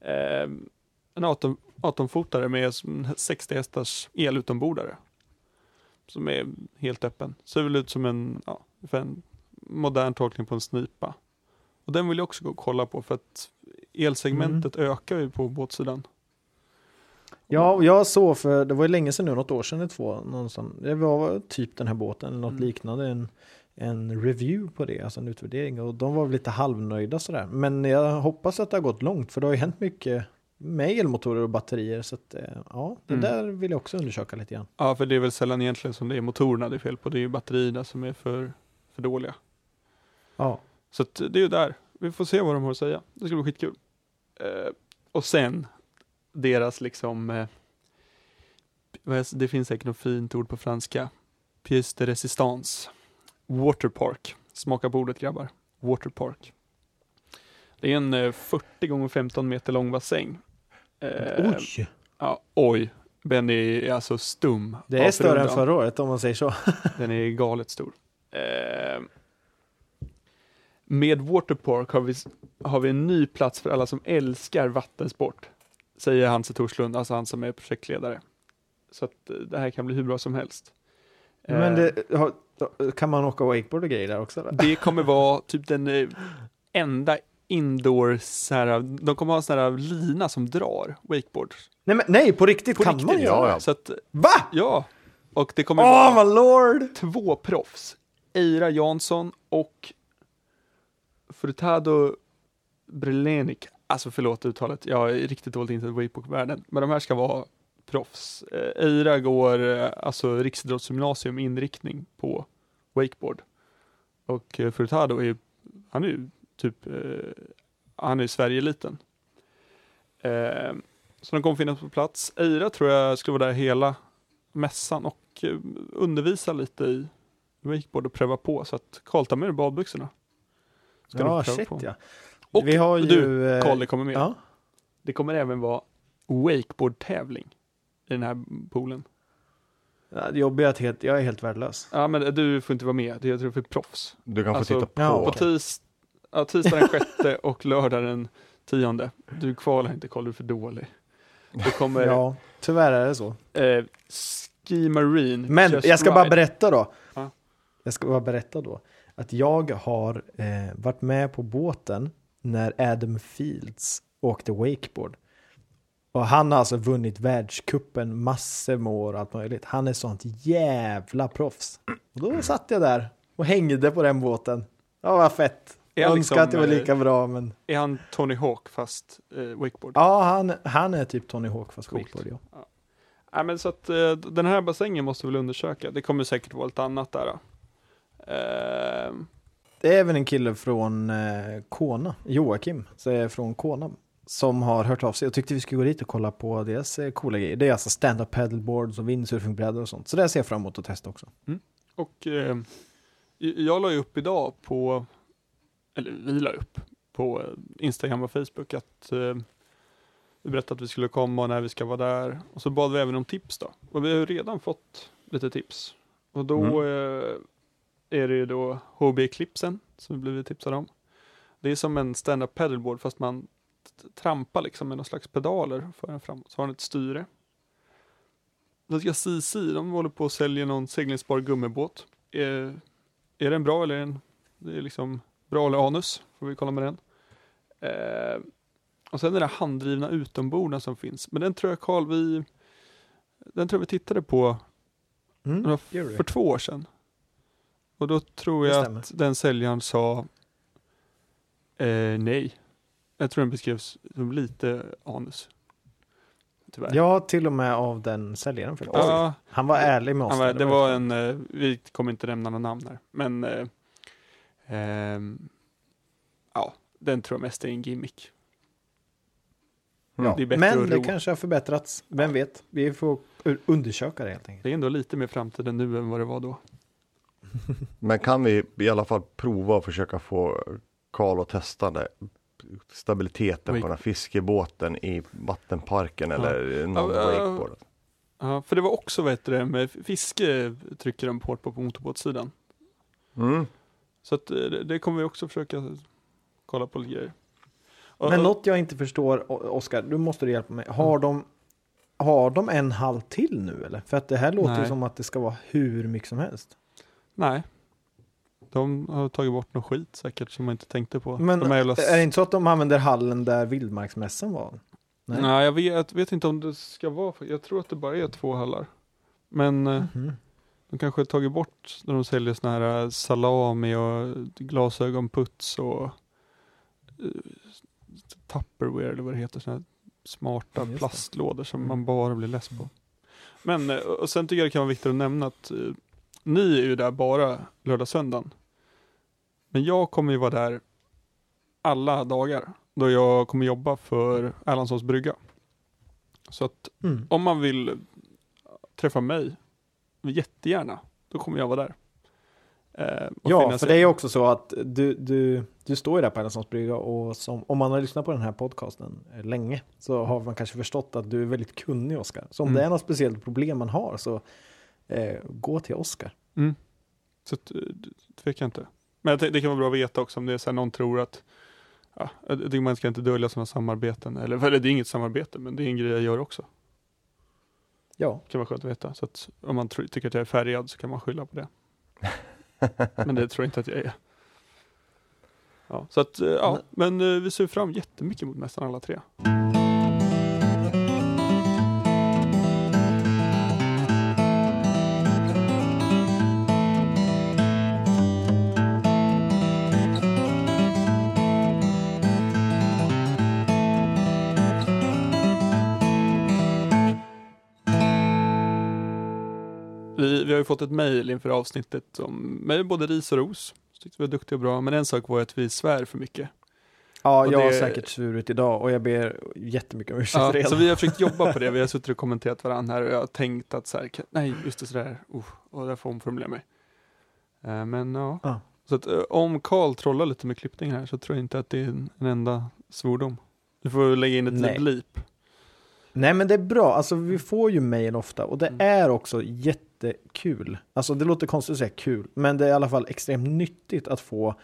Ehm, en 18, 18-fotare med som 60 hästars elutombordare. Som är helt öppen. Ser väl ut som en, ja, en modern tolkning på en snipa. Och den vill jag också gå och kolla på för att elsegmentet Mm. ökar ju på båtsidan. Ja, jag såg för, det var ju länge sedan nu, något år sedan eller två, någon som, det var typ den här båten eller något Mm. liknande, en, en review på det, alltså en utvärdering och de var väl lite halvnöjda sådär. Men jag hoppas att det har gått långt för det har ju hänt mycket med elmotorer och batterier så att eh, ja, det Mm. där vill jag också undersöka lite grann. Ja, för det är väl sällan egentligen som det är motorerna det är fel på. Det är ju batterierna som är för, för dåliga. Ja. Så att det är ju där. Vi får se vad de har att säga. Det ska bli skitkul. Eh, och sen deras liksom, eh, det finns säkert något fint ord på franska. Pièce de résistance. Waterpark. Smaka på ordet grabbar. Waterpark. Det är en eh, 40 gånger 15 meter lång bassäng. Eh, Oj! Ja, oj. Benny är alltså stum. Det är större än förra året om man säger så. Den är galet stor. Eh, med Waterpark har vi, har vi en ny plats för alla som älskar vattensport. Säger Hanse Torslund, alltså han som är projektledare. Så att eh, det här kan bli hur bra som helst. Eh, Men det, har, kan man åka wakeboard och grejer där också? Eller? det kommer *laughs* vara typ den eh, enda indoor, så här, de kommer ha en sån här lina som drar wakeboard. Nej, men, nej, på riktigt På kan riktigt, man göra ja. Så att, Va? ja. Och det kommer Åh, vara två proffs. Eira Jansson och Furtado Brelenik. Alltså förlåt uttalet, jag är riktigt dåligt insatt i wakeboardvärlden. Men de här ska vara proffs. Eh, Eira går eh, alltså riksidrottsgymnasium inriktning på wakeboard. Och eh, Furtado är ju, han är ju typ, han är ju Sverige-eliten. Så de kommer finnas på plats. Eira tror jag skulle vara där hela mässan och undervisa lite i wakeboard och pröva på. Så att Karl, ta med dig badbyxorna. Ska Ja, du shit på. ja. Och Vi har ju, du, eh, Karl, det kommer med. Ja. Det kommer även vara wakeboard-tävling i den här poolen. Ja, Det jobbiga är att helt, jag är helt värdelös. Ja, men du får inte vara med. Det är jag tror för proffs. Du kan få Alltså, titta på. ja, På tis, ja, tisdag den sjätte *laughs* och lördag den tionde. Du kvalar inte, Karl, du är för dålig. Det kommer Ja, tyvärr är det så. eh, Ski Marine. Men jag ska bara Ride. berätta då. Ja. Jag ska bara berätta då. Att jag har eh, varit med på båten när Adam Fields åkte wakeboard. Och han har alltså vunnit världskuppen massor med år och allt möjligt. Han är sånt jävla proffs. Och då satt jag där och hängde på den båten. Ja, vad fett. Är Jag önskar liksom, att det var eh, lika bra, men Är han Tony Hawk fast eh, wakeboard? ja, han, han är typ Tony Hawk fast Coolt. wakeboard. Ja. Nej men så att eh, den här bassängen måste vi väl undersöka. Det kommer säkert vara lite annat där. då. Eh, Det är även en kille från eh, Kona, Joakim, så är från Kona, som har hört av sig och tyckte vi skulle gå dit och kolla på deras eh, coola grejer. Det är alltså stand-up paddleboards och windsurfingbrädor och sånt. Så det ser jag fram emot att testa också. och eh, jag la ju upp idag på, eller vi la upp på eh, Instagram och Facebook att eh, vi berättade att vi skulle komma och när vi ska vara där. Och så bad vi även om tips då. Och vi har ju redan fått lite tips. Och då eh, är det ju då HB Eclipsen som vi blivit tipsade om. Det är som en stand-up paddleboard fast man trampar liksom med någon slags pedaler för en framåt. Så har den ett styre. Sen ska CC, de håller på att sälja någon seglingsbar gummibåt. Är, är den bra eller är den, det är liksom bra eller anus? Får vi kolla med den. Eh, och sen är det handdrivna utomborden som finns. Men den tror jag Karl, vi den tror jag vi tittade på Mm, för två år sedan. Och då tror jag att den säljaren sa eh, nej. Jag tror den beskrevs som lite anus. Tyvärr. Ja, till och med av den säljaren. Ja, Han var ärlig med oss. han var, det var en, eh, vi kommer inte nämna några namn här, men eh, ehm, ja, den tror jag mest är en gimmick. Ja. Det är bättre att Men det kanske har förbättrats. Vem vet? Vi får undersöka det helt enkelt. Det är ändå lite mer framtiden nu än vad det var då. Men kan vi i alla fall prova och försöka få Karl att testa det? Stabiliteten Wake- på den här fiskebåten i vattenparken eller någon Ja, ja, wakeboard. Ja, för det var också, vad heter det, med fiske trycker de hårt på på motorbåtssidan. Mm. Så att eh, det, det kommer vi också försöka kolla på lite grejer. Och- Men något jag inte förstår, Oskar, du måste du hjälpa mig. Har de, har de en hall till nu eller? För att det här låter ju Nej. som att det ska vara hur mycket som helst. Nej. De har tagit bort någon skit säkert som man inte tänkte på. Men de här jävla... är det inte så att de använder hallen där vildmarksmässan var? Nej, Nej. jag vet, vet inte om det ska vara, jag tror att det bara är två hallar. Men eh, Mhm. de kanske har tagit bort när de säljer såna här eh, salami och glasögonputs och uh, Tupperware eller vad det heter, såna här smarta det. plastlådor som Mm. man bara blir less på. Men, eh, och sen tycker jag det kan vara viktigt att nämna att eh, ni är ju där bara lördag söndagen. Men jag kommer ju vara där alla dagar då jag kommer jobba för Erlandssons brygga. Så att Mm. om man vill träffa mig, jättegärna, då kommer jag vara där. Eh, Ja, för det är ju också så att du, du, du står ju där på Erlandssons brygga och som, om man har lyssnat på den här podcasten eh, länge så har man kanske förstått att du är väldigt kunnig Oskar. Så om Mm. det är något speciellt problem man har så eh, gå till Oskar. Mm. Så eh, tveka inte. Men tänkte, det kan vara bra att veta också om det är så här någon tror att ja, jag tycker man ska inte dölja sådana samarbeten. Eller, eller det är inget samarbete, men det är en grej jag gör också. Ja, Det kan vara skönt att veta. Så att om man tro, tycker att jag är färgad så kan man skylla på det. *laughs* men det tror jag inte att jag är. Ja, så att, eh, ja, men eh, vi ser fram jättemycket mot nästan alla tre. Fått ett mejl inför avsnittet om med både ris och ros. Så tyckte vi var duktiga och bra, men en sak var att vi svär för mycket. ja Och jag har det- säkert svurit idag och jag ber jättemycket om ursäkt Ja, för det. så vi har försökt jobba på det. Vi har suttit och kommenterat varandra här och jag har tänkt att så här, nej, just det sådär, uh, och där får hon formulera mig. Eh, men ja, Ja. så att eh, om Karl trollar lite med klippning här så tror jag inte att det är en, en enda svordom. Du får lägga in ett Nej. blip. Nej men det är bra, alltså vi får ju mejl ofta och det Mm. är också jättekul. Alltså det låter konstigt att säga kul, men det är i alla fall extremt nyttigt att få.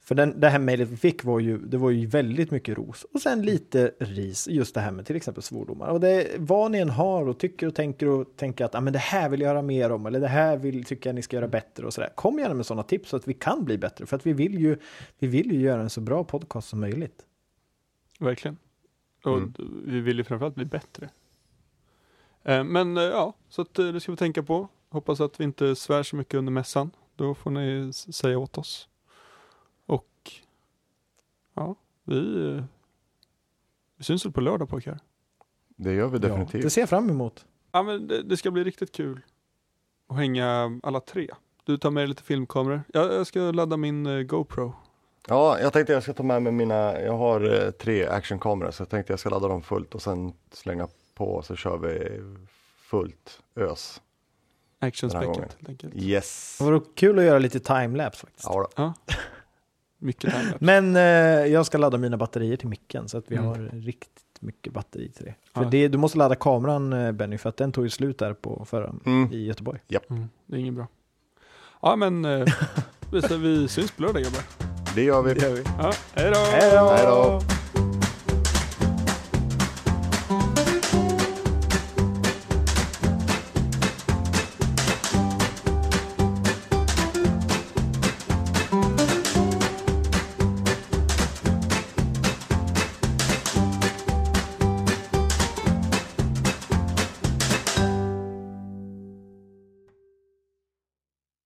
För den, det här mejlet vi fick var ju, det var ju väldigt mycket ros och sen lite ris, just det här med till exempel svordomar. Och det är vad ni än har och tycker och tänker och tänker att ah, men det här vill jag göra mer om eller det här vill, tycker jag ni ska göra bättre och sådär. Kom gärna med sådana tips så att vi kan bli bättre för att vi vill ju, vi vill ju göra en så bra podcast som möjligt. Verkligen. Och Mm. vi vill ju framförallt bli bättre. Eh, men eh, ja, så att, eh, det ska vi tänka på. Hoppas att vi inte svär så mycket under mässan. Då får ni säga åt oss. Och ja, vi, eh, vi syns väl på lördag pojkar. Det gör vi definitivt. Ja, det ser jag fram emot. Ja, men det, det ska bli riktigt kul att hänga alla tre. Du tar med dig lite filmkameror. Jag, jag ska ladda min eh, GoPro. Ja, jag tänkte jag ska ta med mig mina, jag har eh, tre actionkameror så jag tänkte jag ska ladda dem fullt och sen slänga på så kör vi fullt ös. Gången. helt enkelt. Yes. Det vore kul att göra lite timelapse faktiskt. Ja, då. Ja. Mycket timelapse. Men eh, jag ska ladda mina batterier till micken så att vi Mm. har riktigt mycket batteri till det. För Ja. det, du måste ladda kameran eh, Benny för att den tog ju slut där på förra Mm. i Göteborg. Mm, det är inget bra. Ja, men eh, *laughs* vi, vi syns på lördag grabbar. Det gör vi. Det gör vi. Ja, hej då! Hej då!